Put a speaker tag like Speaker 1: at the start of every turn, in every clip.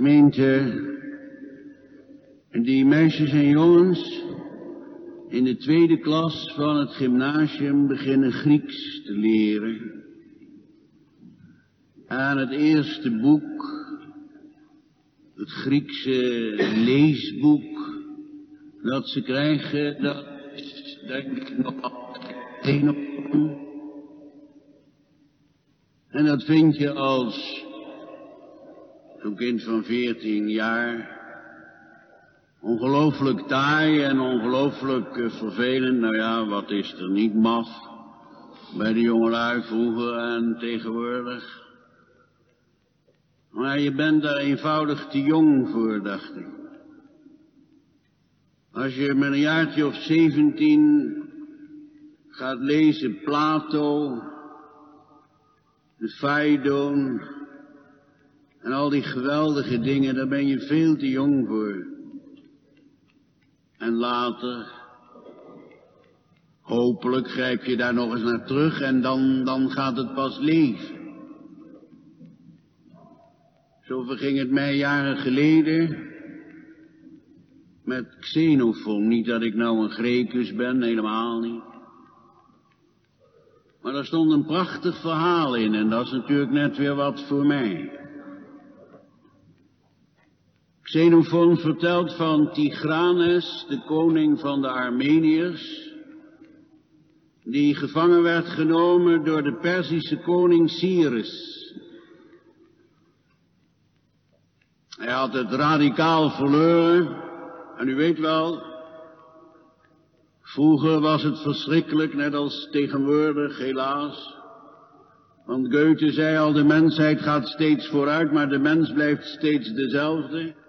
Speaker 1: Gemeente, die meisjes en jongens in de tweede klas van het gymnasium beginnen Grieks te leren. Aan het eerste boek, het Griekse leesboek dat ze krijgen, dat is denk ik nog altijd. En dat vind je als een kind van veertien jaar ongelooflijk taai en ongelooflijk eh, vervelend. Nou ja, wat is er niet maf bij de jongelui vroeger en tegenwoordig. Maar je bent daar eenvoudig te jong voor, dacht ik. Als je met een jaartje of zeventien gaat lezen Plato, de Phaidon en al die geweldige dingen, daar ben je veel te jong voor. En later, hopelijk grijp je daar nog eens naar terug en dan, dan gaat het pas leven. Zo verging het mij jaren geleden met Xenophon. Niet dat ik nou een Grecus ben, helemaal niet. Maar daar stond een prachtig verhaal in en dat is natuurlijk net weer wat voor mij. Xenophon vertelt van Tigranes, de koning van de Armeniërs, die gevangen werd genomen door de Perzische koning Cyrus. Hij had het radicaal verloren, en u weet wel, vroeger was het verschrikkelijk, net als tegenwoordig, helaas. Want Goethe zei al, de mensheid gaat steeds vooruit, maar de mens blijft steeds dezelfde.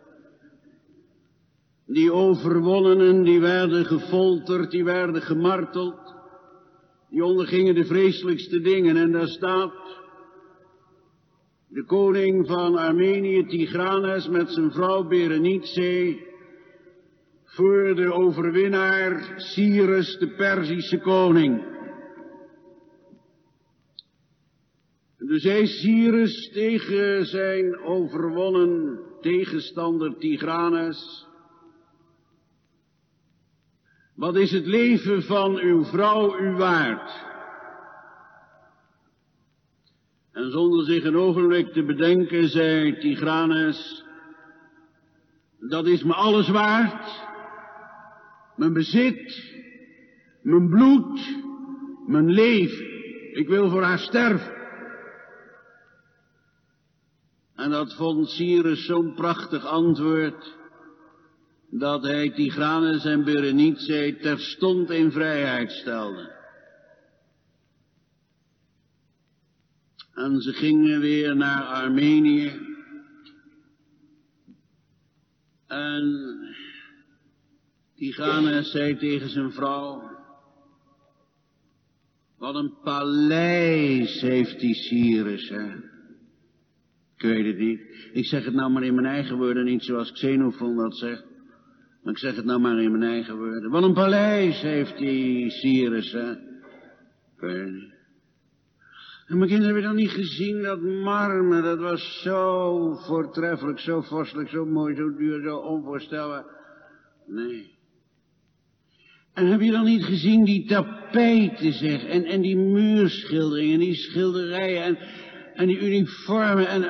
Speaker 1: Die overwonnenen, die werden gefolterd, die werden gemarteld. Die ondergingen de vreselijkste dingen. En daar staat de koning van Armenië, Tigranes, met zijn vrouw Berenice, voor de overwinnaar Cyrus, de Perzische koning. Dus hij Cyrus tegen zijn overwonnen tegenstander Tigranes. Wat is het leven van uw vrouw u waard? En zonder zich een ogenblik te bedenken, zei Tigranes, dat is me alles waard. Mijn bezit, mijn bloed, mijn leven. Ik wil voor haar sterven. En dat vond Cyrus zo'n prachtig antwoord dat hij Tigranes en Berenice terstond in vrijheid stelde. En ze gingen weer naar Armenië. En Tigranes zei tegen zijn vrouw, wat een paleis heeft die Cyrus, hè. Ik weet het niet. Ik zeg het nou maar in mijn eigen woorden, niet zoals Xenophon dat zegt. Maar ik zeg het nou maar in mijn eigen woorden. Wat een paleis heeft die Cyrus, hè? En mijn kinderen hebben dan niet gezien, dat marmer, dat was zo voortreffelijk, zo vorstelijk, zo mooi, zo duur, zo onvoorstelbaar. Nee. En heb je dan niet gezien die tapijten, zeg, en, en die muurschilderingen, die schilderijen, en, en die uniformen, en,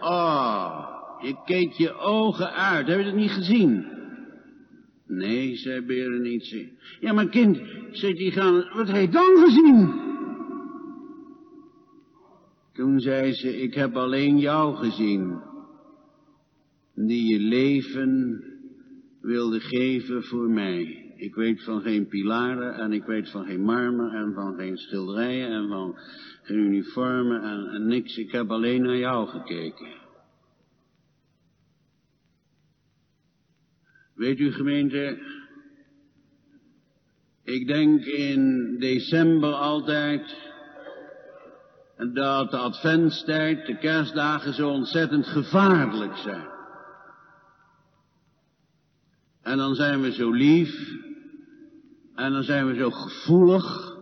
Speaker 1: oh, je keek je ogen uit, heb je dat niet gezien? Nee, zei Berenice. Ja, maar kind, zei die gaan, wat je dan gezien? Toen zei ze, ik heb alleen jou gezien, die je leven wilde geven voor mij. Ik weet van geen pilaren en ik weet van geen marmer en van geen schilderijen en van geen uniformen en, en niks. Ik heb alleen naar jou gekeken. Weet u gemeente, ik denk in december altijd dat de adventstijd, de kerstdagen zo ontzettend gevaarlijk zijn. En dan zijn we zo lief en dan zijn we zo gevoelig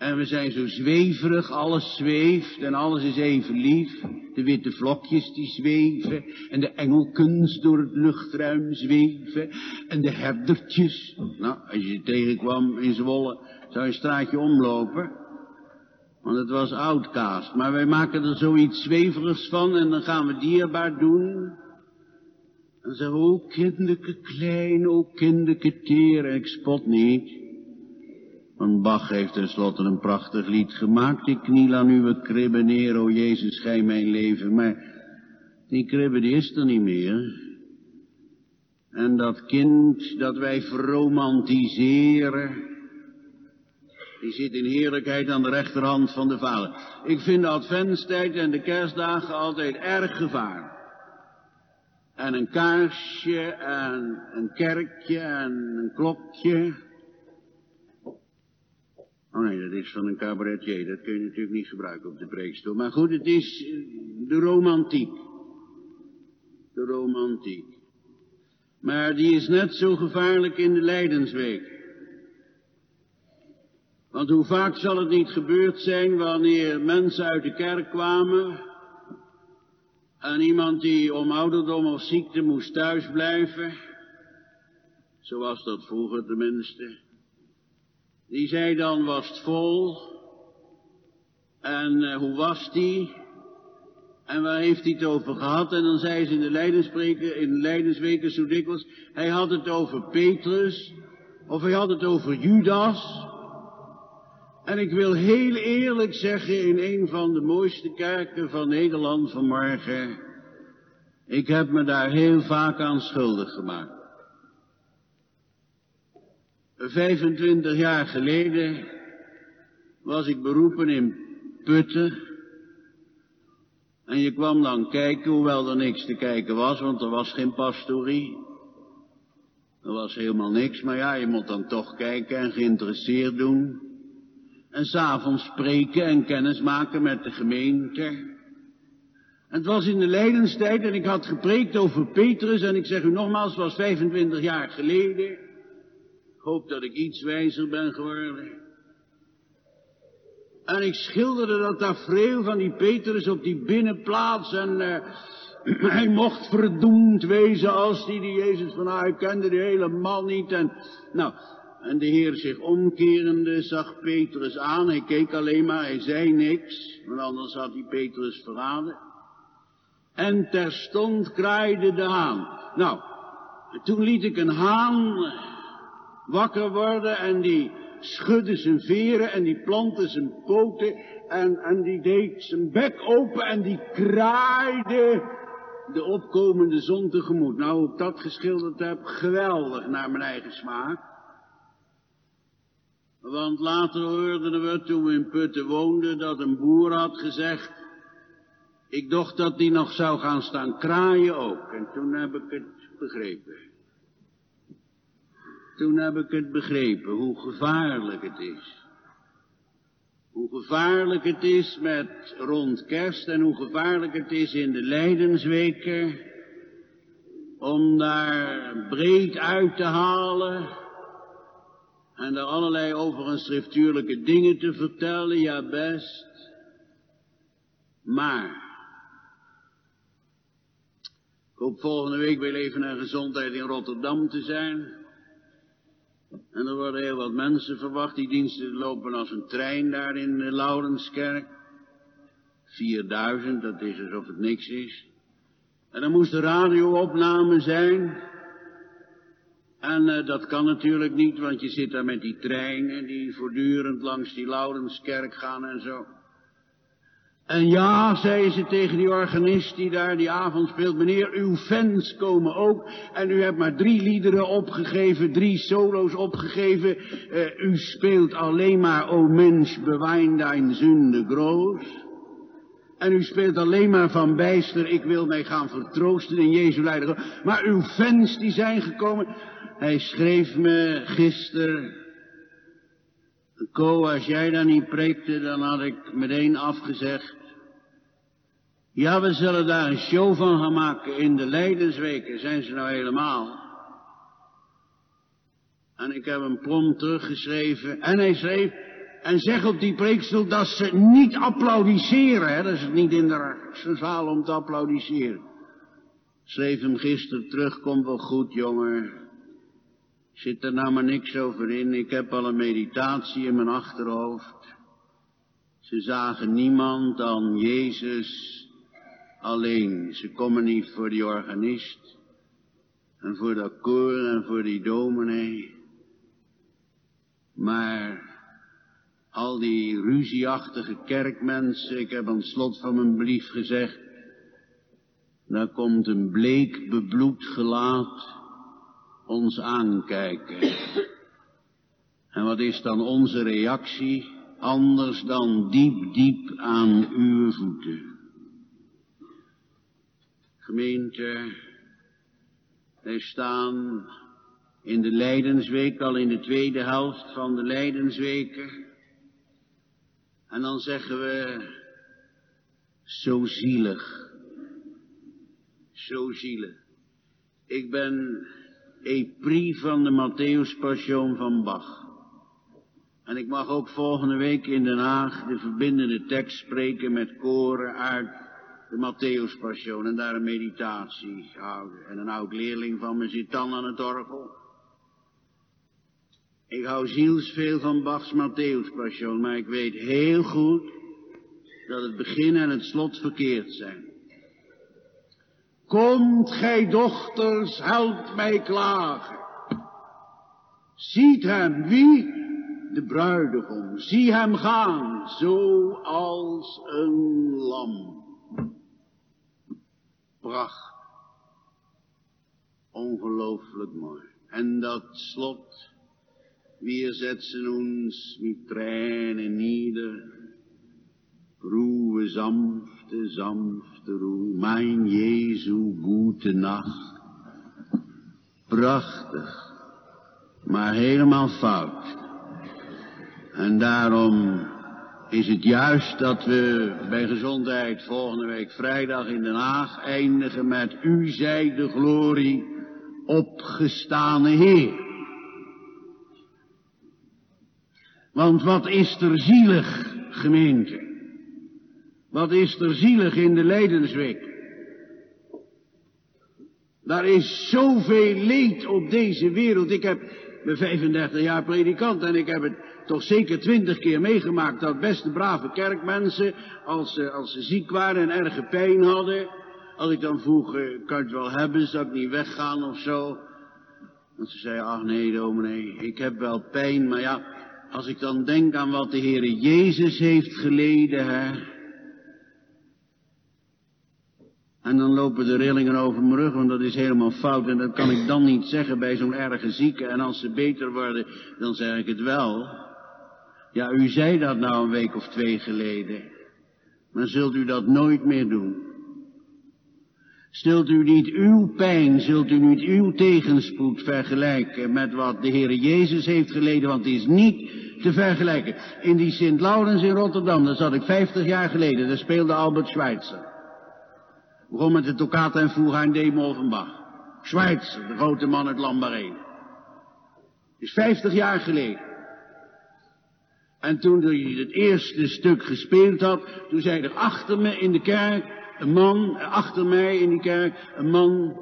Speaker 1: En we zijn zo zweverig, alles zweeft en alles is even lief. De witte vlokjes die zweven en de engelkens door het luchtruim zweven en de herdertjes. Nou, als je tegenkwam in Zwolle, zou je een straatje omlopen. Want het was outcast. Maar wij maken er zoiets zweverigs van en dan gaan we dierbaar doen. En zeggen o kinderke klein, o kinderke teer, ik spot niet. Want Bach heeft tenslotte een prachtig lied gemaakt. Ik kniel aan uw kribben neer, Jezus, gij mijn leven. Maar die kribbe die is er niet meer. En dat kind dat wij verromantiseren, die zit in heerlijkheid aan de rechterhand van de vader. Ik vind de adventstijd en de kerstdagen altijd erg gevaar. En een kaarsje en een kerkje en een klokje. Oh nee, dat is van een cabaretier. Dat kun je natuurlijk niet gebruiken op de preekstoel. Maar goed, het is eh, de romantiek. De romantiek. Maar die is net zo gevaarlijk in de Leidensweek. Want hoe vaak zal het niet gebeurd zijn wanneer mensen uit de kerk kwamen en iemand die om ouderdom of ziekte moest thuisblijven, zoals dat vroeger tenminste, die zei dan was het vol? En uh, hoe was die? En waar heeft hij het over gehad? En dan zei ze in de Leidensweken, in de Leidensweken zo dikwijls, hij had het over Petrus of hij had het over Judas. En ik wil heel eerlijk zeggen, in een van de mooiste kerken van Nederland vanmorgen, ik heb me daar heel vaak aan schuldig gemaakt. 25 jaar geleden was ik beroepen in Putten. En je kwam dan kijken, hoewel er niks te kijken was, want er was geen pastorie. Er was helemaal niks, maar ja, je moet dan toch kijken en geïnteresseerd doen. En s'avonds spreken en kennis maken met de gemeente. Het was in de lijdenstijd en ik had gepreekt over Petrus en ik zeg u nogmaals, het was 25 jaar geleden. Ik hoop dat ik iets wijzer ben geworden. En ik schilderde dat tafereel van die Petrus op die binnenplaats en uh, hij mocht verdoemd wezen als die die Jezus van haar kende, die hele man niet. En nou, en de Heer zich omkerende zag Petrus aan. Hij keek alleen maar, hij zei niks, want anders had hij Petrus verraden. En terstond kraaide de haan. Nou, toen liet ik een haan wakker worden en die schudde zijn veren en die plantte zijn poten en, en die deed zijn bek open en die kraaide de opkomende zon tegemoet. Nou, ik dat geschilderd heb, geweldig naar mijn eigen smaak. Want later hoorden we, toen we in Putten woonden, dat een boer had gezegd, ik dacht dat die nog zou gaan staan kraaien ook. En toen heb ik het begrepen. Toen heb ik het begrepen, hoe gevaarlijk het is. Hoe gevaarlijk het is met rond kerst en hoe gevaarlijk het is in de lijdensweken. Om daar breed uit te halen en er allerlei schriftuurlijke dingen te vertellen, ja best. Maar, ik hoop volgende week bij Leven en Gezondheid in Rotterdam te zijn. En er worden heel wat mensen verwacht, die diensten lopen als een trein daar in de Laurenskerk. 4000, dat is alsof het niks is. En dan moest de radioopname zijn. En uh, dat kan natuurlijk niet, want je zit daar met die treinen die voortdurend langs die Laurenskerk gaan en zo. En ja, zei ze tegen die organist die daar die avond speelt, meneer, uw fans komen ook. En u hebt maar drie liederen opgegeven, drie solo's opgegeven. Uh, u speelt alleen maar, o mens, bewijn dein zunde groot. En u speelt alleen maar van bijster, ik wil mij gaan vertroosten in Jezus leider. Maar uw fans die zijn gekomen, hij schreef me gisteren, Ko, als jij dan niet preekte, dan had ik meteen afgezegd. Ja, we zullen daar een show van gaan maken in de Leidensweken, zijn ze nou helemaal. En ik heb hem prompt teruggeschreven en hij schreef, En zeg op die preekstoel dat ze niet applaudisseren. Hè? Dat is het niet in de zaal om te applaudisseren. Schreef hem gisteren terug, komt wel goed jongen. Zit er nou maar niks over in. Ik heb al een meditatie in mijn achterhoofd. Ze zagen niemand dan Jezus alleen. Ze komen niet voor die organist. En voor dat koor en voor die dominee. Maar al die ruzieachtige kerkmensen, ik heb aan het slot van mijn brief gezegd, daar komt een bleek bebloed gelaat ons aankijken. En wat is dan onze reactie? Anders dan diep, diep aan uw voeten. Gemeente, wij staan in de Leidensweek, al in de tweede helft van de Leidensweken. En dan zeggen we, zo zielig. Zo zielig. Ik ben epris van de Matthäus Passion van Bach. En ik mag ook volgende week in Den Haag de verbindende tekst spreken met koren uit de Matthäus Passion en daar een meditatie houden. En een oud leerling van me zit dan aan het orgel. Ik hou zielsveel van Bachs Matthäus Passion, maar ik weet heel goed dat het begin en het slot verkeerd zijn. Komt gij dochters, helpt mij klagen. Ziet hem, wie? De bruidegom. Zie hem gaan, zoals een lam. Pracht. Ongelooflijk mooi. En dat slot. Wir setzen uns mit Tränen nieder. Ruhe, sanfte, sanfte Ruhe. Mein Jesu, gute Nacht. Prachtig. Maar helemaal fout. En daarom is het juist dat we bij gezondheid volgende week vrijdag in Den Haag eindigen met U zij de glorie opgestane Heer. Want wat is er zielig, gemeente? Wat is er zielig in de Leidensweek? Daar is zoveel leed op deze wereld. Ik heb, ben 35 jaar predikant en ik heb het toch zeker twintig keer meegemaakt dat beste brave kerkmensen, als ze, als ze ziek waren en erge pijn hadden, als ik dan vroeg, eh, kan je het wel hebben, zou ik niet weggaan of zo? En ze zei, ach nee dominee, ik heb wel pijn, maar ja, als ik dan denk aan wat de Heere Jezus heeft geleden, hè. En dan lopen de rillingen over mijn rug, want dat is helemaal fout. En dat kan ik dan niet zeggen bij zo'n erge zieke. En als ze beter worden, dan zeg ik het wel. Ja, u zei dat nou een week of twee geleden. Maar zult u dat nooit meer doen? Zult u niet uw pijn, zult u niet uw tegenspoed vergelijken met wat de Heere Jezus heeft geleden, want het is niet te vergelijken. In die Sint Laurens in Rotterdam, daar zat ik vijftig jaar geleden, daar speelde Albert Schweitzer. Begon met de toccata en Fuga van Bach. Schweitzer, de grote man uit Lambarene. is vijftig jaar geleden. En toen hij het eerste stuk gespeeld had, toen zei er achter me in de kerk, een man, achter mij in die kerk, een man,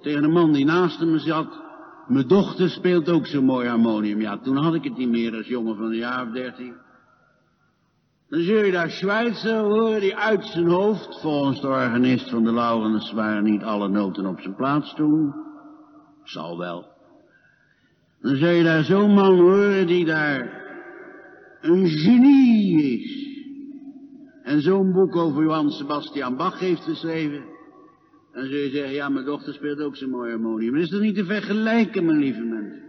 Speaker 1: tegen een man die naast me zat, mijn dochter speelt ook zo'n mooi harmonium. Ja, toen had ik het niet meer als jongen van een jaar of dertien. Dan zul je daar Schweitzer horen die uit zijn hoofd, volgens de organist van de Laurens waren niet alle noten op zijn plaats toen. Zal wel. Dan zul je daar zo'n man horen die daar een genie is. En zo'n boek over Johann Sebastian Bach heeft geschreven. Dan zul je zeggen, ja, mijn dochter speelt ook zo'n mooi harmonium. Is dat niet te vergelijken, mijn lieve mensen?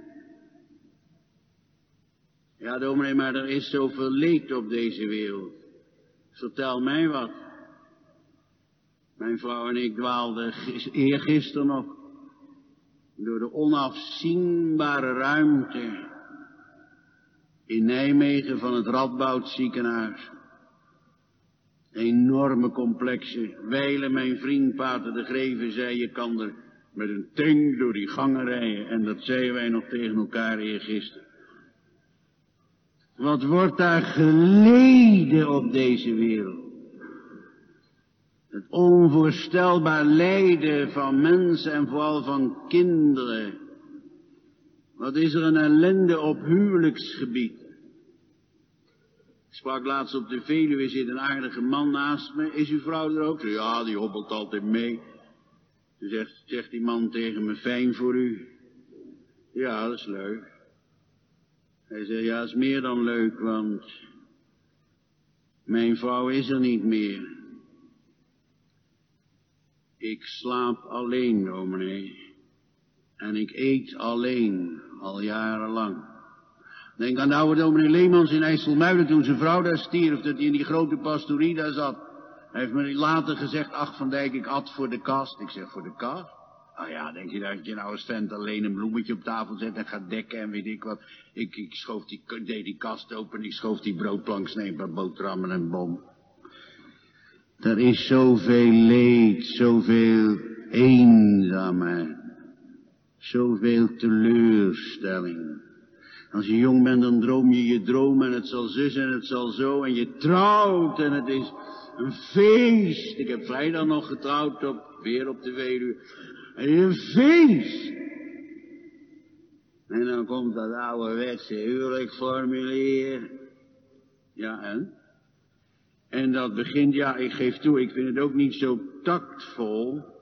Speaker 1: Ja, dominee, maar er is zoveel leed op deze wereld. Vertel mij wat. Mijn vrouw en ik dwaalden eergisteren nog door de onafzienbare ruimte in Nijmegen van het Radboud ziekenhuis. Enorme complexen. Wijlen mijn vriend Pater de Greven zei, je kan er met een tank door die gangen rijden. En dat zeiden wij nog tegen elkaar eergisteren. Wat wordt daar geleden op deze wereld? Het onvoorstelbaar lijden van mensen en vooral van kinderen. Wat is er een ellende op huwelijksgebied? Ik sprak laatst op de Veluwe, zit een aardige man naast me. Is uw vrouw er ook? Ja, die hobbelt altijd mee. Toen zegt, zegt die man tegen me, fijn voor u. Ja, dat is leuk. Hij zei, ja, dat is meer dan leuk, want mijn vrouw is er niet meer. Ik slaap alleen, dominee. En ik eet alleen, al jarenlang. Denk aan de oude dominee Leemans in IJsselmuiden toen zijn vrouw daar stierf, dat hij in die grote pastorie daar zat. Hij heeft me later gezegd, ach Van Dijk, ik at voor de kast. Ik zeg, voor de kast? Ah ja, denk je dat je nou als vent alleen een bloemetje op tafel zet en gaat dekken en weet ik wat. Ik, ik schoof die, deed die kast open, ik schoof die broodplank, sneed een boterhammen en bom. Er is zoveel leed, zoveel eenzaamheid, zoveel teleurstelling. Als je jong bent, dan droom je je droom en het zal zus en het zal zo en je trouwt en het is een feest. Ik heb vrijdag nog getrouwd op, weer op de Veluwe. En een feest. En dan komt dat ouderwetse huwelijksformulier. Ja, en? En dat begint, ja, ik geef toe, ik vind het ook niet zo tactvol.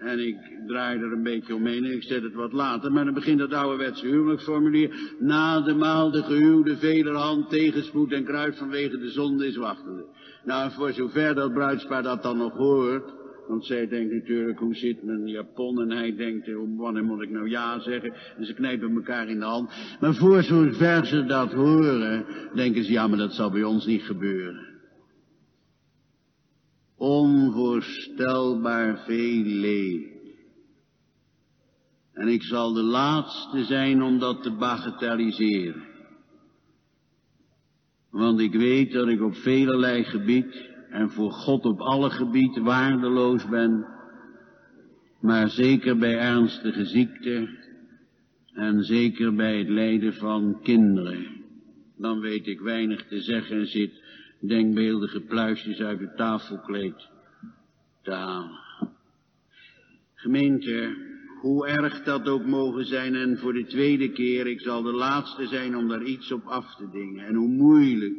Speaker 1: En ik draai er een beetje omheen en ik zet het wat later. Maar dan begint dat ouderwetse huwelijksformulier. Na de maal de gehuwde velerhand tegenspoed en kruid vanwege de zonde is wachtende. Nou, voor zover dat bruidspaar dat dan nog hoort. Want zij denkt natuurlijk, hoe zit mijn japon? En hij denkt, wanneer moet ik nou ja zeggen? En ze knijpen elkaar in de hand. Maar voor zover ze dat horen, denken ze, ja, maar dat zal bij ons niet gebeuren. Onvoorstelbaar veel leed. En ik zal de laatste zijn om dat te bagatelliseren. Want ik weet dat ik op velelei gebied en voor God op alle gebieden waardeloos ben, maar zeker bij ernstige ziekte en zeker bij het lijden van kinderen. Dan weet ik weinig te zeggen en zit denkbeeldige pluisjes uit het tafelkleed te halen. Gemeente, hoe erg dat ook mogen zijn en voor de tweede keer, ik zal de laatste zijn om daar iets op af te dingen. En hoe moeilijk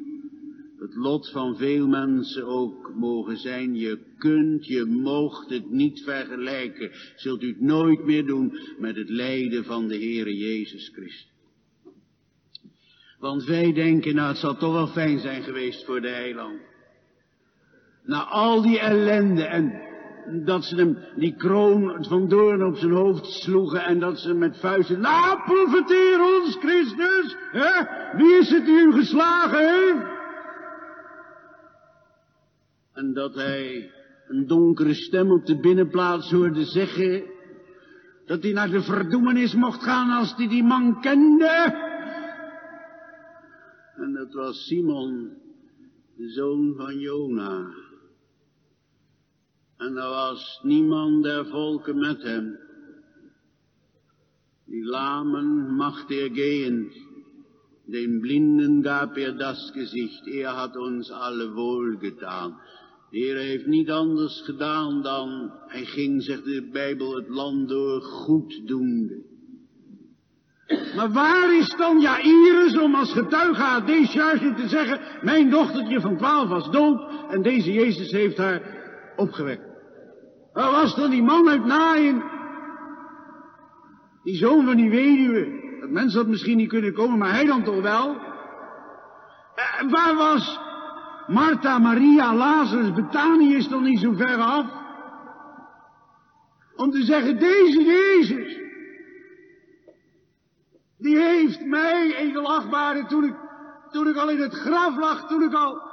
Speaker 1: het lot van veel mensen ook mogen zijn. Je kunt, je moogt het niet vergelijken. Zult u het nooit meer doen met het lijden van de Heere Jezus Christus. Want wij denken, nou het zal toch wel fijn zijn geweest voor de heiland. Na al die ellende en dat ze hem die kroon van doorn op zijn hoofd sloegen en dat ze met vuisten, nou profeteer ons Christus, hè? wie is het die u geslagen heeft? En dat hij een donkere stem op de binnenplaats hoorde zeggen, dat hij naar de verdoemenis mocht gaan als hij die man kende. En dat was Simon, de zoon van Jona. En er was niemand der volken met hem. Die Lamen macht er gehend, den Blinden gab er das Gesicht, er hat uns alle wohlgetan. De Heer heeft niet anders gedaan dan, hij ging, zegt de Bijbel, het land door goeddoende. Maar waar is dan Jairus om als getuige aan deze charge te zeggen, mijn dochtertje van twaalf was dood en deze Jezus heeft haar opgewekt. Waar was dan die man uit Naaien? Die zoon van die weduwe. Dat mensen had misschien niet kunnen komen, maar hij dan toch wel? En waar was Martha, Maria, Lazarus, Betanië is toch niet zo ver af? Om te zeggen, deze Jezus, die heeft mij, edelachtbare, toen ik, toen ik al in het graf lag, toen ik al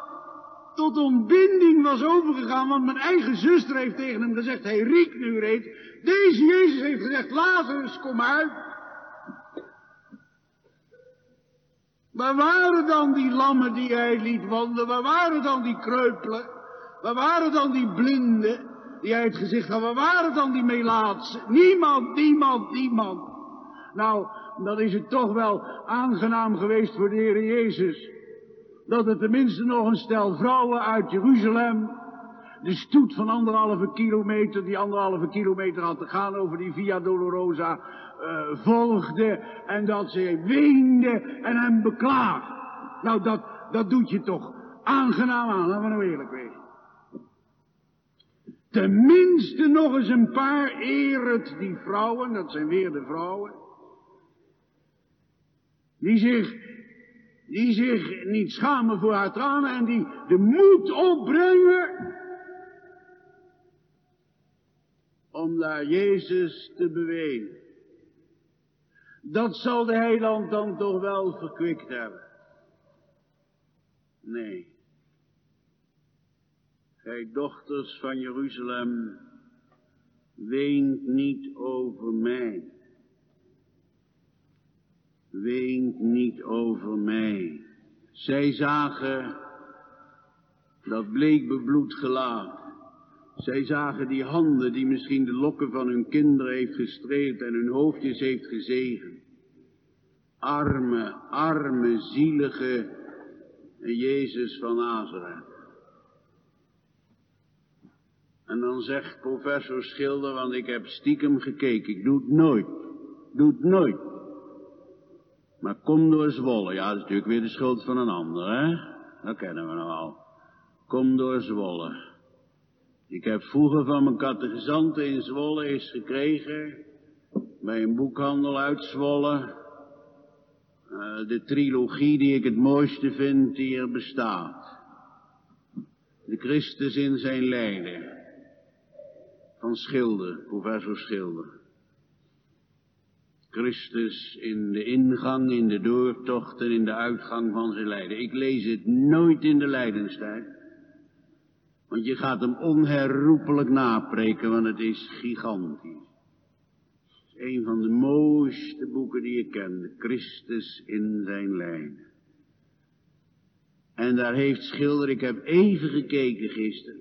Speaker 1: tot ontbinding was overgegaan, want mijn eigen zuster heeft tegen hem gezegd, hij riekt nu reeds. Deze Jezus heeft gezegd, Lazarus, kom uit. Waar waren dan die lammen die hij liet wandelen? Waar waren dan die kreupelen? Waar waren dan die blinden die hij het gezicht had? Waar waren dan die melaatsen? Niemand, niemand, niemand. Nou, dan is het toch wel aangenaam geweest voor de Heer Jezus. Dat er tenminste nog een stel vrouwen uit Jeruzalem. De stoet van anderhalve kilometer, die anderhalve kilometer had te gaan over die Via Dolorosa, uh, volgde. En dat ze weende en hem beklaagde. Nou, dat, dat doet je toch aangenaam aan, laten we nou eerlijk wezen. Tenminste nog eens een paar eret die vrouwen, dat zijn weer de vrouwen, die zich, die zich niet schamen voor haar tranen en die de moed opbrengen om naar Jezus te bewegen. Dat zal de heiland dan toch wel verkwikt hebben. Nee. Gij dochters van Jeruzalem, weent niet over mij. Weent niet over mij. Zij zagen dat bleek bebloed gelaat. Zij zagen die handen die misschien de lokken van hun kinderen heeft gestreeld en hun hoofdjes heeft gezegen. Arme, arme, zielige Jezus van Nazareth. En dan zegt professor Schilder, want ik heb stiekem gekeken, ik doe het nooit, doe het nooit. Maar kom door Zwolle, ja dat is natuurlijk weer de schuld van een ander, hè? Dat kennen we nou al. Kom door Zwolle. Ik heb vroeger van mijn kattegezanten in Zwolle eens gekregen, bij een boekhandel uit Zwolle, uh, de trilogie die ik het mooiste vind die er bestaat. De Christus in zijn lijden. Van Schilder, professor Schilder. Christus in de ingang, in de doortocht en in de uitgang van zijn lijden. Ik lees het nooit in de lijdenstijd. Want je gaat hem onherroepelijk napreken, want het is gigantisch. Het is een van de mooiste boeken die je kent. Christus in zijn lijden. En daar heeft Schilder, ik heb even gekeken gisteren.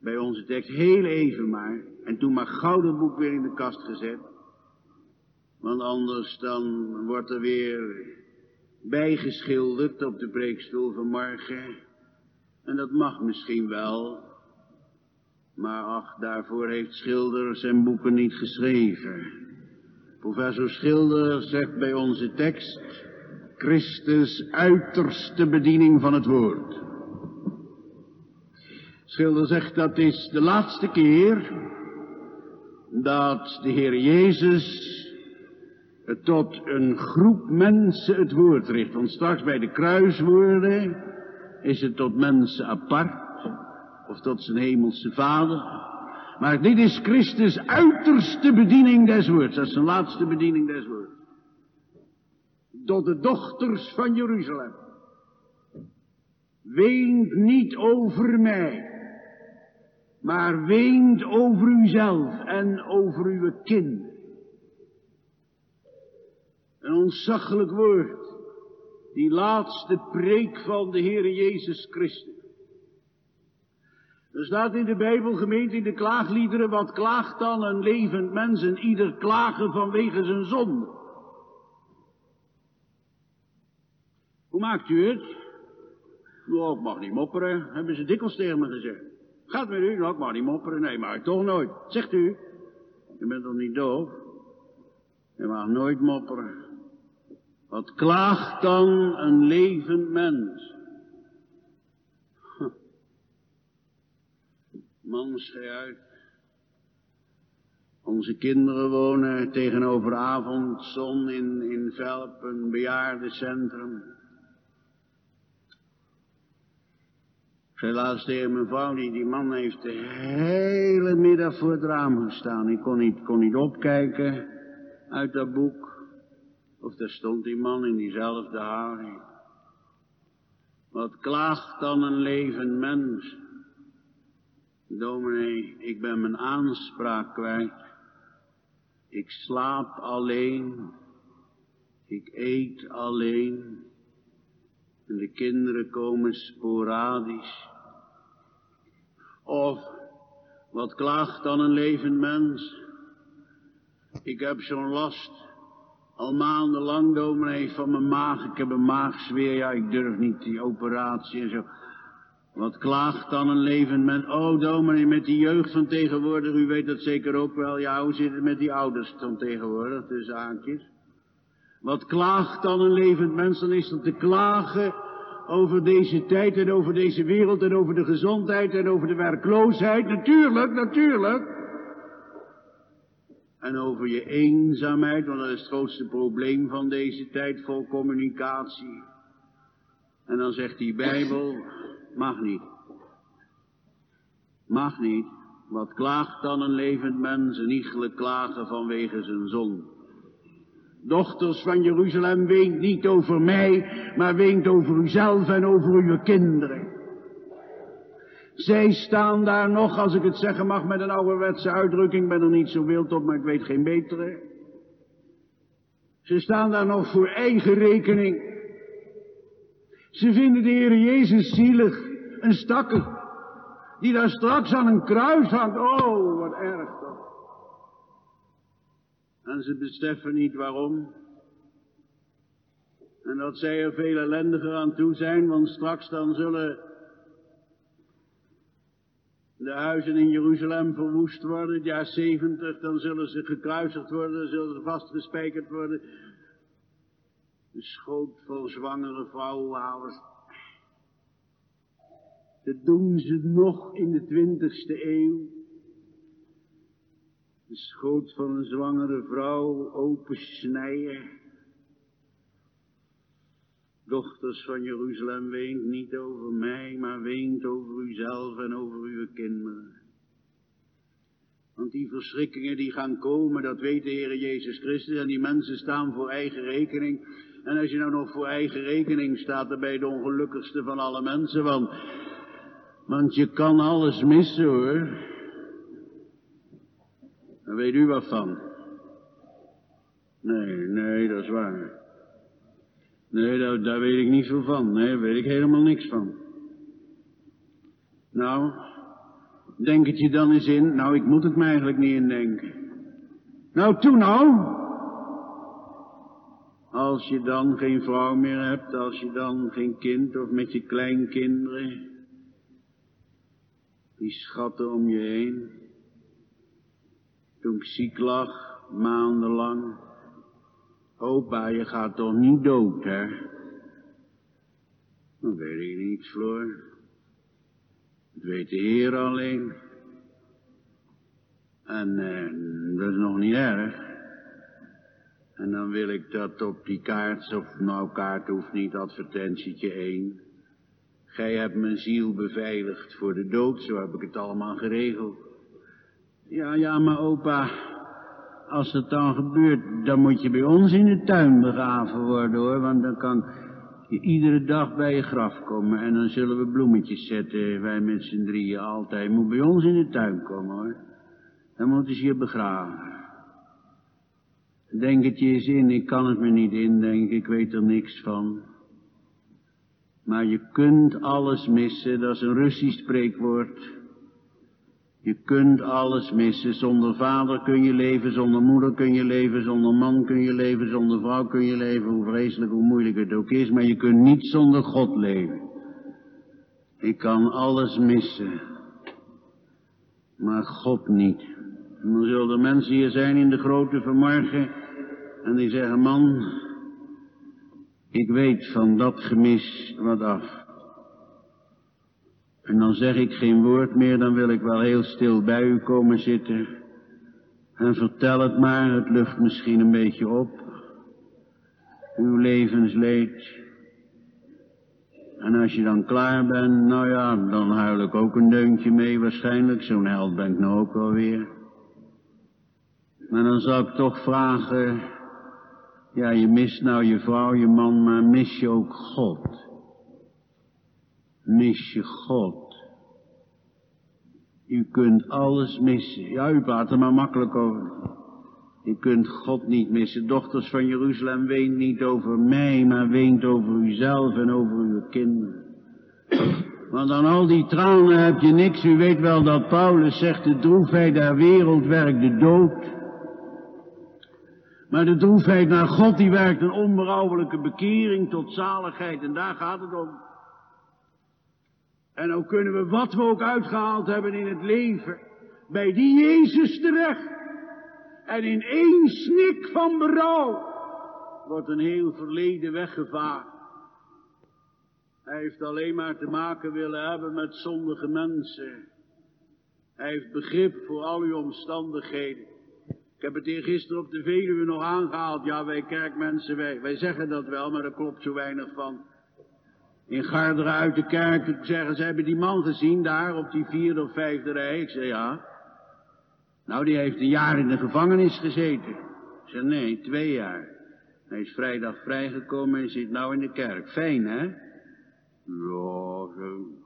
Speaker 1: Bij onze tekst, heel even maar. En toen maar gouden boek weer in de kast gezet. Want anders dan wordt er weer bijgeschilderd op de preekstoel van morgen. En dat mag misschien wel. Maar ach, daarvoor heeft Schilder zijn boeken niet geschreven. Professor Schilder zegt bij onze tekst, Christus uiterste bediening van het woord. Schilder zegt dat is de laatste keer dat de Heer Jezus tot een groep mensen het woord richt. Want straks bij de kruiswoorden is het tot mensen apart of tot zijn hemelse vader. Maar dit is Christus uiterste bediening des woords. Dat is zijn laatste bediening des woords. Tot de dochters van Jeruzalem. Weent niet over mij, maar weent over uzelf en over uw kind. Een ontzaglijk woord die laatste preek van de Heere Jezus Christus. Er staat in de Bijbel gemeend in de klaagliederen, wat klaagt dan een levend mens en ieder klagen vanwege zijn zonde. Hoe maakt u het? Nou, ik mag niet mopperen, hebben ze dikwijls tegen me gezegd. Gaat met u? Nou, ik mag niet mopperen. Nee, maar toch nooit. Zegt u? Je bent toch niet doof? Je mag nooit mopperen. Wat klaagt dan een levend mens? Man, schei uit. Onze kinderen wonen tegenover avondzon in, in Velp, een bejaardencentrum. Ik zei mijn vrouw, die, die man heeft de hele middag voor het raam gestaan. Ik kon niet, kon niet opkijken uit dat boek. Of daar stond die man in diezelfde houding. Wat klaagt dan een levend mens? Dominee, ik ben mijn aanspraak kwijt. Ik slaap alleen. Ik eet alleen. En de kinderen komen sporadisch. Of, wat klaagt dan een levend mens? Ik heb zo'n last Al maandenlang, dominee, van mijn maag. Ik heb een maagzweer, ja, ik durf niet die operatie en zo. Wat klaagt dan een levend mens? Oh, dominee, met die jeugd van tegenwoordig, u weet dat zeker ook wel. Ja, hoe zit het met die ouders van tegenwoordig, tussen haakjes? Wat klaagt dan een levend mens? Dan is dat te klagen over deze tijd en over deze wereld en over de gezondheid en over de werkloosheid. Natuurlijk, natuurlijk. En over je eenzaamheid, want dat is het grootste probleem van deze tijd vol communicatie. En dan zegt die Bijbel, mag niet. Mag niet. Wat klaagt dan een levend mens, een iegelijk klagen vanwege zijn zon. Dochters van Jeruzalem, weent niet over mij, maar weent over uzelf en over uw kinderen. Zij staan daar nog, als ik het zeggen mag met een ouderwetse uitdrukking, ben er niet zo wild op, maar ik weet geen betere. Ze staan daar nog voor eigen rekening. Ze vinden de Heer Jezus zielig, een stakker, die daar straks aan een kruis hangt. Oh, wat erg toch. En ze beseffen niet waarom. En dat zij er veel ellendiger aan toe zijn, want straks dan zullen de huizen in Jeruzalem verwoest worden, het jaar 70, dan zullen ze gekruisigd worden, zullen ze vastgespijkerd worden. De schoot vol zwangere vrouwenhalers. Dat doen ze nog in de twintigste eeuw. De schoot van een zwangere vrouw opensnijden. Dochters van Jeruzalem, weent niet over mij, maar weent over uzelf en over uw kinderen. Want die verschrikkingen die gaan komen, dat weet de Heer Jezus Christus. En die mensen staan voor eigen rekening. En als je nou nog voor eigen rekening staat, dan ben je de ongelukkigste van alle mensen. Want, want je kan alles missen hoor. Daar weet u wat van. Nee, nee, dat is waar. Nee, daar, weet ik niet veel van. Nee, daar weet ik helemaal niks van. Nou, denk het je dan eens in. Nou, ik moet het me eigenlijk niet indenken. Nou, toen nou. Als je dan geen vrouw meer hebt, als je dan geen kind of met je kleinkinderen. Die schatten om je heen. Toen ik ziek lag, maandenlang. Opa, je gaat toch niet dood, hè? Dat weet ik niet, Floor. Dat weet de Heer alleen. En eh, dat is nog niet erg. En dan wil ik dat op die kaart, of nou kaart hoeft niet, advertentietje 1. Gij hebt mijn ziel beveiligd voor de dood, zo heb ik het allemaal geregeld. Ja, ja, maar opa, als het dan gebeurt, dan moet je bij ons in de tuin begraven worden hoor, want dan kan je iedere dag bij je graf komen en dan zullen we bloemetjes zetten, wij met z'n drieën altijd. Je moet bij ons in de tuin komen hoor, dan moeten ze je begraven. Denk het je eens in, ik kan het me niet indenken, ik weet er niks van. Maar je kunt alles missen, dat is een Russisch spreekwoord. Je kunt alles missen. Zonder vader kun je leven, zonder moeder kun je leven, zonder man kun je leven, zonder vrouw kun je leven. Hoe vreselijk, hoe moeilijk het ook is, maar je kunt niet zonder God leven. Ik kan alles missen, maar God niet. En dan zullen er mensen hier zijn in de grote vermorgen en die zeggen, man, ik weet van dat gemis wat af. En dan zeg ik geen woord meer, dan wil ik wel heel stil bij u komen zitten. En vertel het maar, het lucht misschien een beetje op. Uw levensleed. En als je dan klaar bent, nou ja, dan huil ik ook een deuntje mee waarschijnlijk. Zo'n held ben ik nou ook alweer. Maar dan zou ik toch vragen, ja, je mist nou je vrouw, je man, maar mis je ook God? Mis je God. U kunt alles missen. Ja, u praat er maar makkelijk over. U kunt God niet missen. Dochters van Jeruzalem, weent niet over mij, maar weent over uzelf en over uw kinderen. Want aan al die tranen heb je niks. U weet wel dat Paulus zegt, de droefheid der wereld werkt de dood. Maar de droefheid naar God die werkt een onberouwelijke bekering tot zaligheid en daar gaat het om. En ook kunnen we wat we ook uitgehaald hebben in het leven, bij die Jezus terecht. En in één snik van berouw wordt een heel verleden weggevaagd. Hij heeft alleen maar te maken willen hebben met zondige mensen. Hij heeft begrip voor al uw omstandigheden. Ik heb het hier gisteren op de Veluwe nog aangehaald. Ja, wij kerkmensen, wij, wij zeggen dat wel, maar er klopt zo weinig van. In Garderen uit de kerk zeggen ze, hebben die man gezien daar op die vierde of vijfde rij? Ik zei ja. Nou, die heeft een jaar in de gevangenis gezeten. Ik zei nee, twee jaar. Hij is vrijdag vrijgekomen en zit nou in de kerk. Fijn, hè? Ja, zo.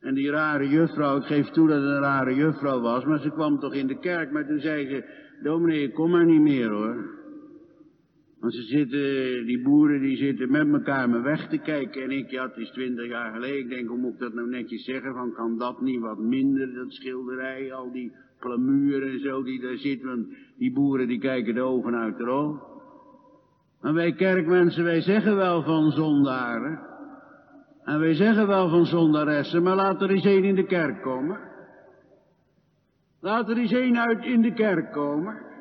Speaker 1: En die rare juffrouw, ik geef toe dat het een rare juffrouw was, maar ze kwam toch in de kerk, maar toen zei ze, dominee, ik kom maar niet meer hoor. Want ze zitten, die boeren die zitten met elkaar me weg te kijken. En ik, ja, het is twintig jaar geleden. Ik denk, hoe moet ik dat nou netjes zeggen? Van, kan dat niet wat minder, dat schilderij? Al die plamuren en zo die daar zitten. Want die boeren die kijken de ogen uit de. Maar wij kerkmensen, wij zeggen wel van zondaren. En wij zeggen wel van zondaressen, maar laat er eens een in de kerk komen. Laat er eens een uit in de kerk komen.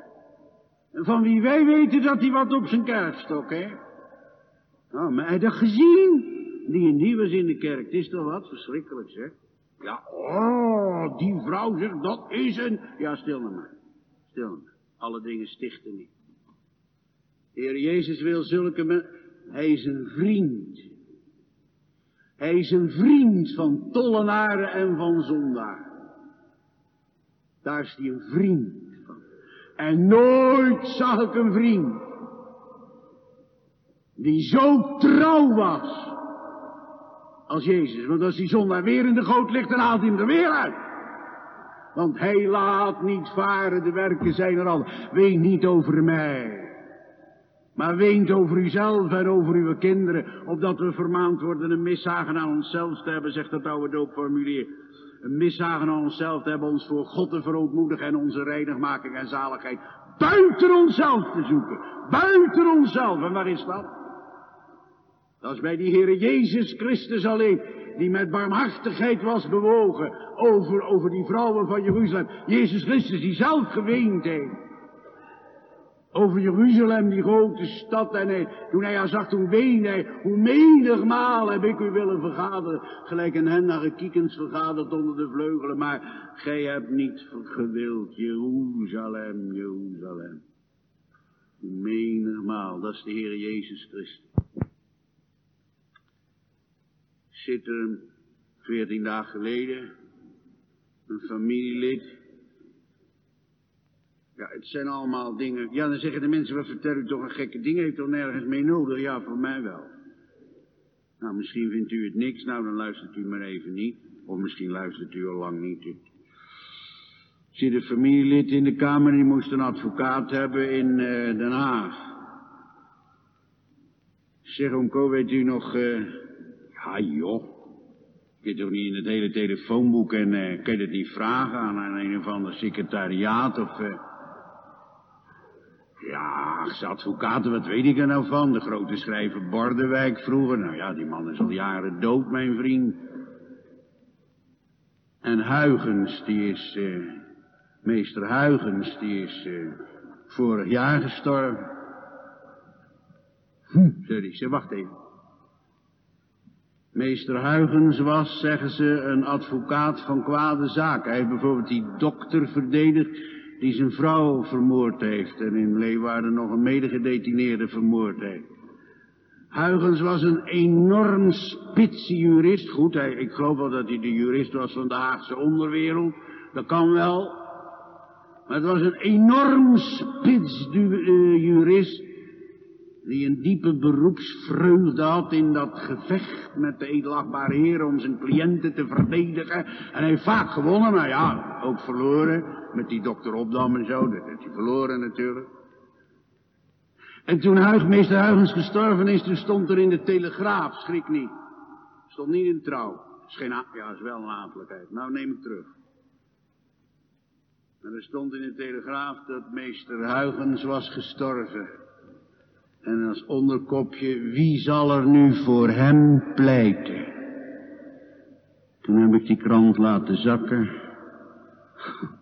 Speaker 1: Van wie wij weten dat hij wat op zijn kerkstok heeft. Nou, maar hij dat gezien? Die en die was in de kerk. Het is toch wat verschrikkelijk, zeg. Ja, oh, die vrouw zegt, dat is een... Ja, stil nou maar. Stil nou maar. Alle dingen stichten niet. De Heer Jezus wil zulke mensen... Hij is een vriend. Hij is een vriend van tollenaren en van zondaren. Daar is hij een vriend. En nooit zag ik een vriend die zo trouw was als Jezus. Want als die zondaar weer in de goot ligt, dan haalt hij hem er weer uit. Want hij laat niet varen, de werken zijn er al. Weet niet over mij. Maar weent over uzelf en over uw kinderen, opdat we vermaand worden een miszagen aan onszelf te hebben, zegt dat oude doopformulier een miszagen aan onszelf te hebben, ons voor God te verootmoedigen en onze reinigmaking en zaligheid buiten onszelf te zoeken. Buiten onszelf. En waar is dat? Dat is bij die Heere Jezus Christus alleen, die met barmhartigheid was bewogen over, over die vrouwen van Jeruzalem. Jezus Christus die zelf geweend heeft. Over Jeruzalem, die grote stad. En toen hij haar zag, toen ween hij. Hoe menigmaal heb ik u willen vergaderen. Gelijk een hen naar kiekens vergaderd onder de vleugelen. Maar gij hebt niet gewild. Jeruzalem, Jeruzalem. Menigmaal, dat is de Heer Jezus Christus. Zit er veertien dagen geleden een familielid ja, het zijn allemaal dingen. Ja, dan zeggen de mensen, wat vertel u toch een gekke ding, heeft toch nergens mee nodig? Ja, voor mij wel. Nou, misschien vindt u het niks, nou dan luistert u maar even niet. Of misschien luistert u al lang niet. Er zit een familielid in de Kamer, die moest een advocaat hebben in uh, Den Haag. Zeg, Onko, weet u nog... Uh... Ja, joh. Je toch niet in het hele telefoonboek en uh, kun je het niet vragen aan, een of ander secretariaat of... Ja, ze advocaten, wat weet ik er nou van? De grote schrijver Bordewijk vroeger. Nou ja, die man is al jaren dood, mijn vriend. En Huygens, die is, uh, meester Huygens, die is uh, vorig jaar gestorven. Hm, sorry, ze wacht even. Meester Huygens was, zeggen ze, een advocaat van kwade zaken. Hij heeft bijvoorbeeld die dokter verdedigd die zijn vrouw vermoord heeft en in Leeuwarden nog een medegedetineerde vermoord heeft. Huygens was een enorm spitse jurist. Goed, hij, ik geloof wel dat hij de jurist was van de Haagse onderwereld. Dat kan wel. Maar het was een enorm spits uh, jurist die een diepe beroepsvreugde had in dat gevecht met de edelachtbare heer om zijn cliënten te verdedigen. En hij heeft vaak gewonnen, maar ja, ook verloren. Met die dokter Opdam en zo, dat heeft hij verloren natuurlijk. En toen Huigmeester Huygens gestorven is, toen stond er in de Telegraaf, schrik niet. Stond niet in trouw. Is geen, ja, is wel een aantelijkheid. Nou, neem ik terug. En er stond in de telegraaf dat meester Huygens was gestorven. En als onderkopje, wie zal er nu voor hem pleiten? Toen heb ik die krant laten zakken.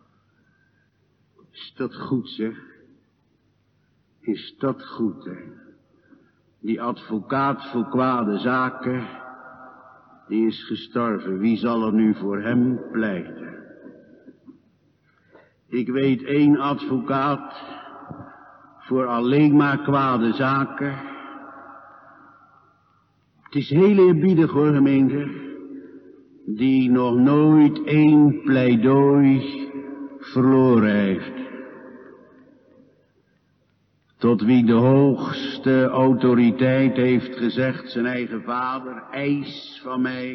Speaker 1: Is dat goed, zeg? Is dat goed, hè? Die advocaat voor kwade zaken, die is gestorven. Wie zal er nu voor hem pleiten? Ik weet één advocaat voor alleen maar kwade zaken. Het is heel eerbiedig hoor, gemeente, die nog nooit één pleidooi verloren heeft. Tot wie de hoogste autoriteit heeft gezegd, zijn eigen vader, eis van mij,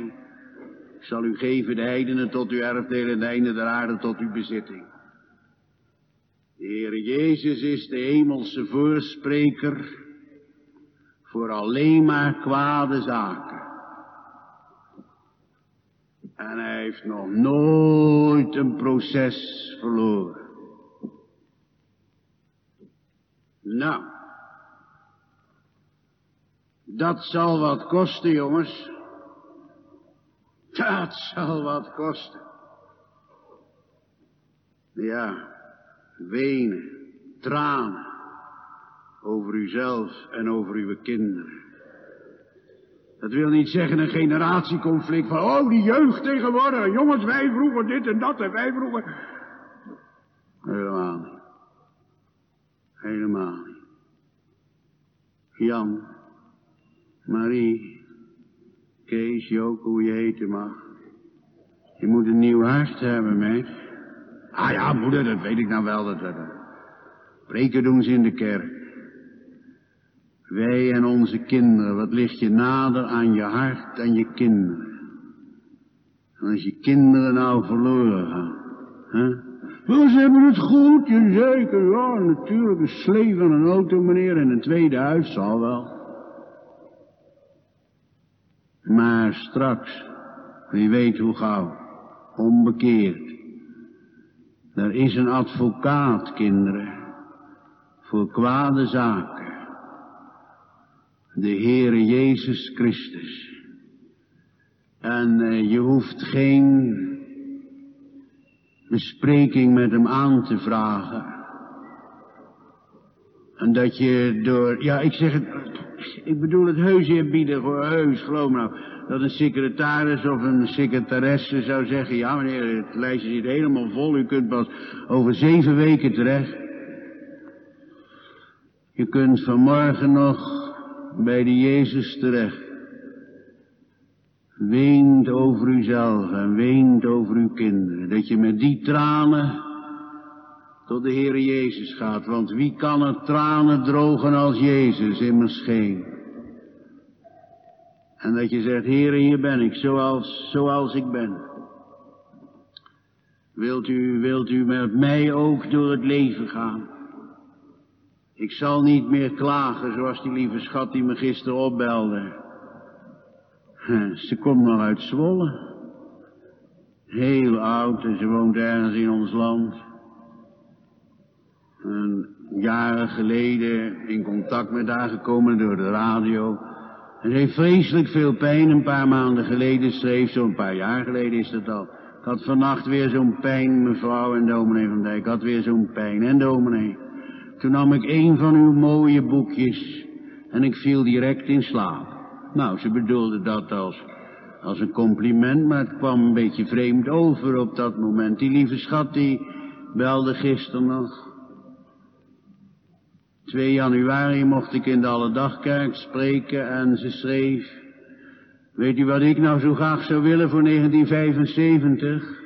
Speaker 1: ik zal u geven de heidenen tot uw erfdeel en de einde der aarde tot uw bezitting. De Heer Jezus is de hemelse voorspreker voor alleen maar kwade zaken. En hij heeft nog nooit een proces verloren. Nou, dat zal wat kosten, jongens. Dat zal wat kosten. Ja, wenen, tranen over uzelf en over uw kinderen. Dat wil niet zeggen een generatieconflict van, oh die jeugd tegenwoordig, jongens wij vroegen dit en dat en wij vroegen. Helemaal niet. Helemaal niet. Jan, Marie, Kees, Joke, hoe je heten mag. Je moet een nieuw hart hebben, meid. Ah ja, moeder, dat weet ik nou wel. Dat, dat, Preken doen ze in de kerk. Wij en onze kinderen, wat ligt je nader aan je hart dan je kinderen? En als je kinderen nou verloren gaan, hè? Wel, ze het goed, je zeker, ja, natuurlijk, een slee van een auto, meneer, en een tweede huis zal wel. Maar straks, wie weet hoe gauw, onbekeerd, er is een advocaat, kinderen, voor kwade zaken. De Heere Jezus Christus. En uh, je hoeft geen bespreking met hem aan te vragen. En dat je door, ja ik zeg het, ik bedoel het heus eerbiedig hoor, heus, geloof me nou. Dat een secretaris of een secretaresse zou zeggen, ja meneer, het lijstje zit helemaal vol, u kunt pas over zeven weken terecht. Je kunt vanmorgen nog bij de Jezus terecht. Weent over uzelf en weent over uw kinderen. Dat je met die tranen tot de Heere Jezus gaat. Want wie kan er tranen drogen als Jezus in mijn scheen? En dat je zegt, Heere, hier ben ik, zoals, zoals ik ben. Wilt u, wilt u met mij ook door het leven gaan? Ik zal niet meer klagen zoals die lieve schat die me gisteren opbelde. Ze komt nog uit Zwolle. Heel oud en ze woont ergens in ons land. En jaren geleden in contact met haar gekomen door de radio. En ze heeft vreselijk veel pijn. Een paar maanden geleden schreef ze, een paar jaar geleden is dat al. Ik had vannacht weer zo'n pijn, mevrouw en dominee van Dijk. Ik had weer zo'n pijn. En dominee. Toen nam ik een van uw mooie boekjes. En ik viel direct in slaap. Nou, ze bedoelde dat als, als een compliment, maar het kwam een beetje vreemd over op dat moment. Die lieve schat, die belde gisteren nog. 2 januari mocht ik in de Alledagkerk spreken en ze schreef... Weet u wat ik nou zo graag zou willen voor 1975?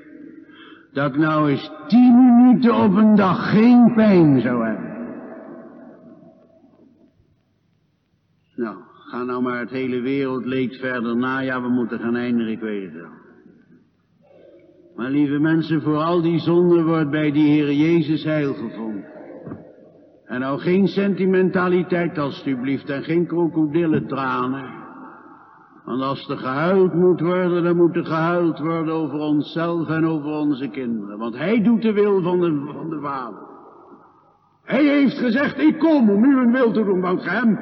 Speaker 1: Dat nou eens tien minuten op een dag geen pijn zou hebben. Nou, ga nou maar het hele wereldleed verder na. Ja, we moeten gaan eindigen, ik weet het wel. Maar lieve mensen, voor al die zonden wordt bij die Heer Jezus heil gevonden. En nou geen sentimentaliteit alstublieft en geen krokodillentranen. Want als er gehuild moet worden, dan moet er gehuild worden over onszelf en over onze kinderen. Want hij doet de wil van de, van de vader. Hij heeft gezegd, ik kom om u een wil te doen, want hem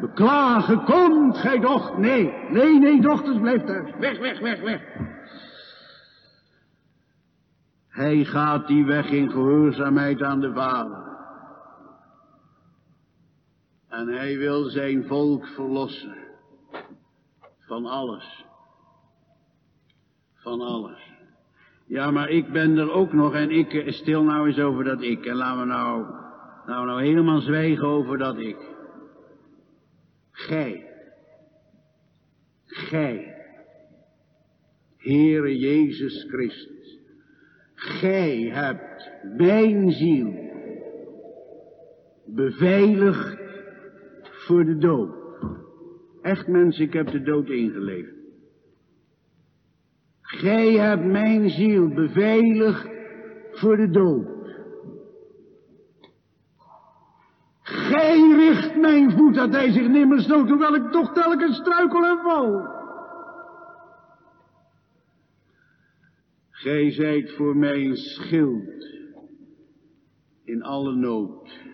Speaker 1: beklagen komt, gij doch. Nee, nee, nee, dochters, blijf thuis. Weg, weg, weg, weg. Hij gaat die weg in gehoorzaamheid aan de vader. En hij wil zijn volk verlossen. Van alles. Van alles. Ja, maar ik ben er ook nog en ik, eh, stil nou eens over dat ik. En laten we nou, laten we nou helemaal zwijgen over dat ik. Gij. Gij. Heere Jezus Christus. Gij hebt mijn ziel beveiligd voor de dood. Echt mensen, ik heb de dood ingeleefd. Gij hebt mijn ziel beveiligd voor de dood. Gij richt mijn voet dat hij zich nimmer stoot, hoewel ik toch telkens struikel en val. Gij zijt voor mij een schild in alle nood.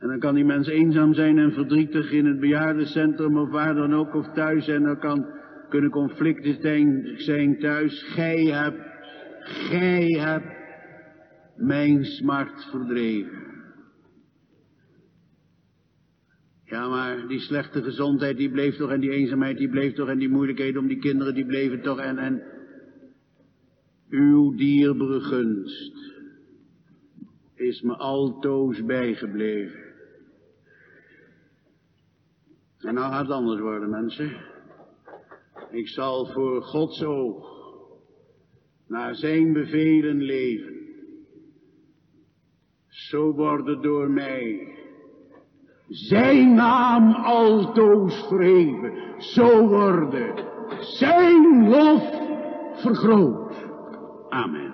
Speaker 1: En dan kan die mens eenzaam zijn en verdrietig in het bejaardencentrum of waar dan ook of thuis. En dan kan, kunnen conflicten zijn, zijn thuis. Gij hebt, gij hebt mijn smart verdreven. Ja, maar die slechte gezondheid die bleef toch en die eenzaamheid die bleef toch en die moeilijkheden om die kinderen die bleven toch en en uw dierbare gunst is me altoos bijgebleven. En nou gaat het anders worden, mensen. Ik zal voor Gods oog naar zijn bevelen leven. Zo worden door mij zijn naam altoos verheven. Zo worden zijn lof vergroot. Amen.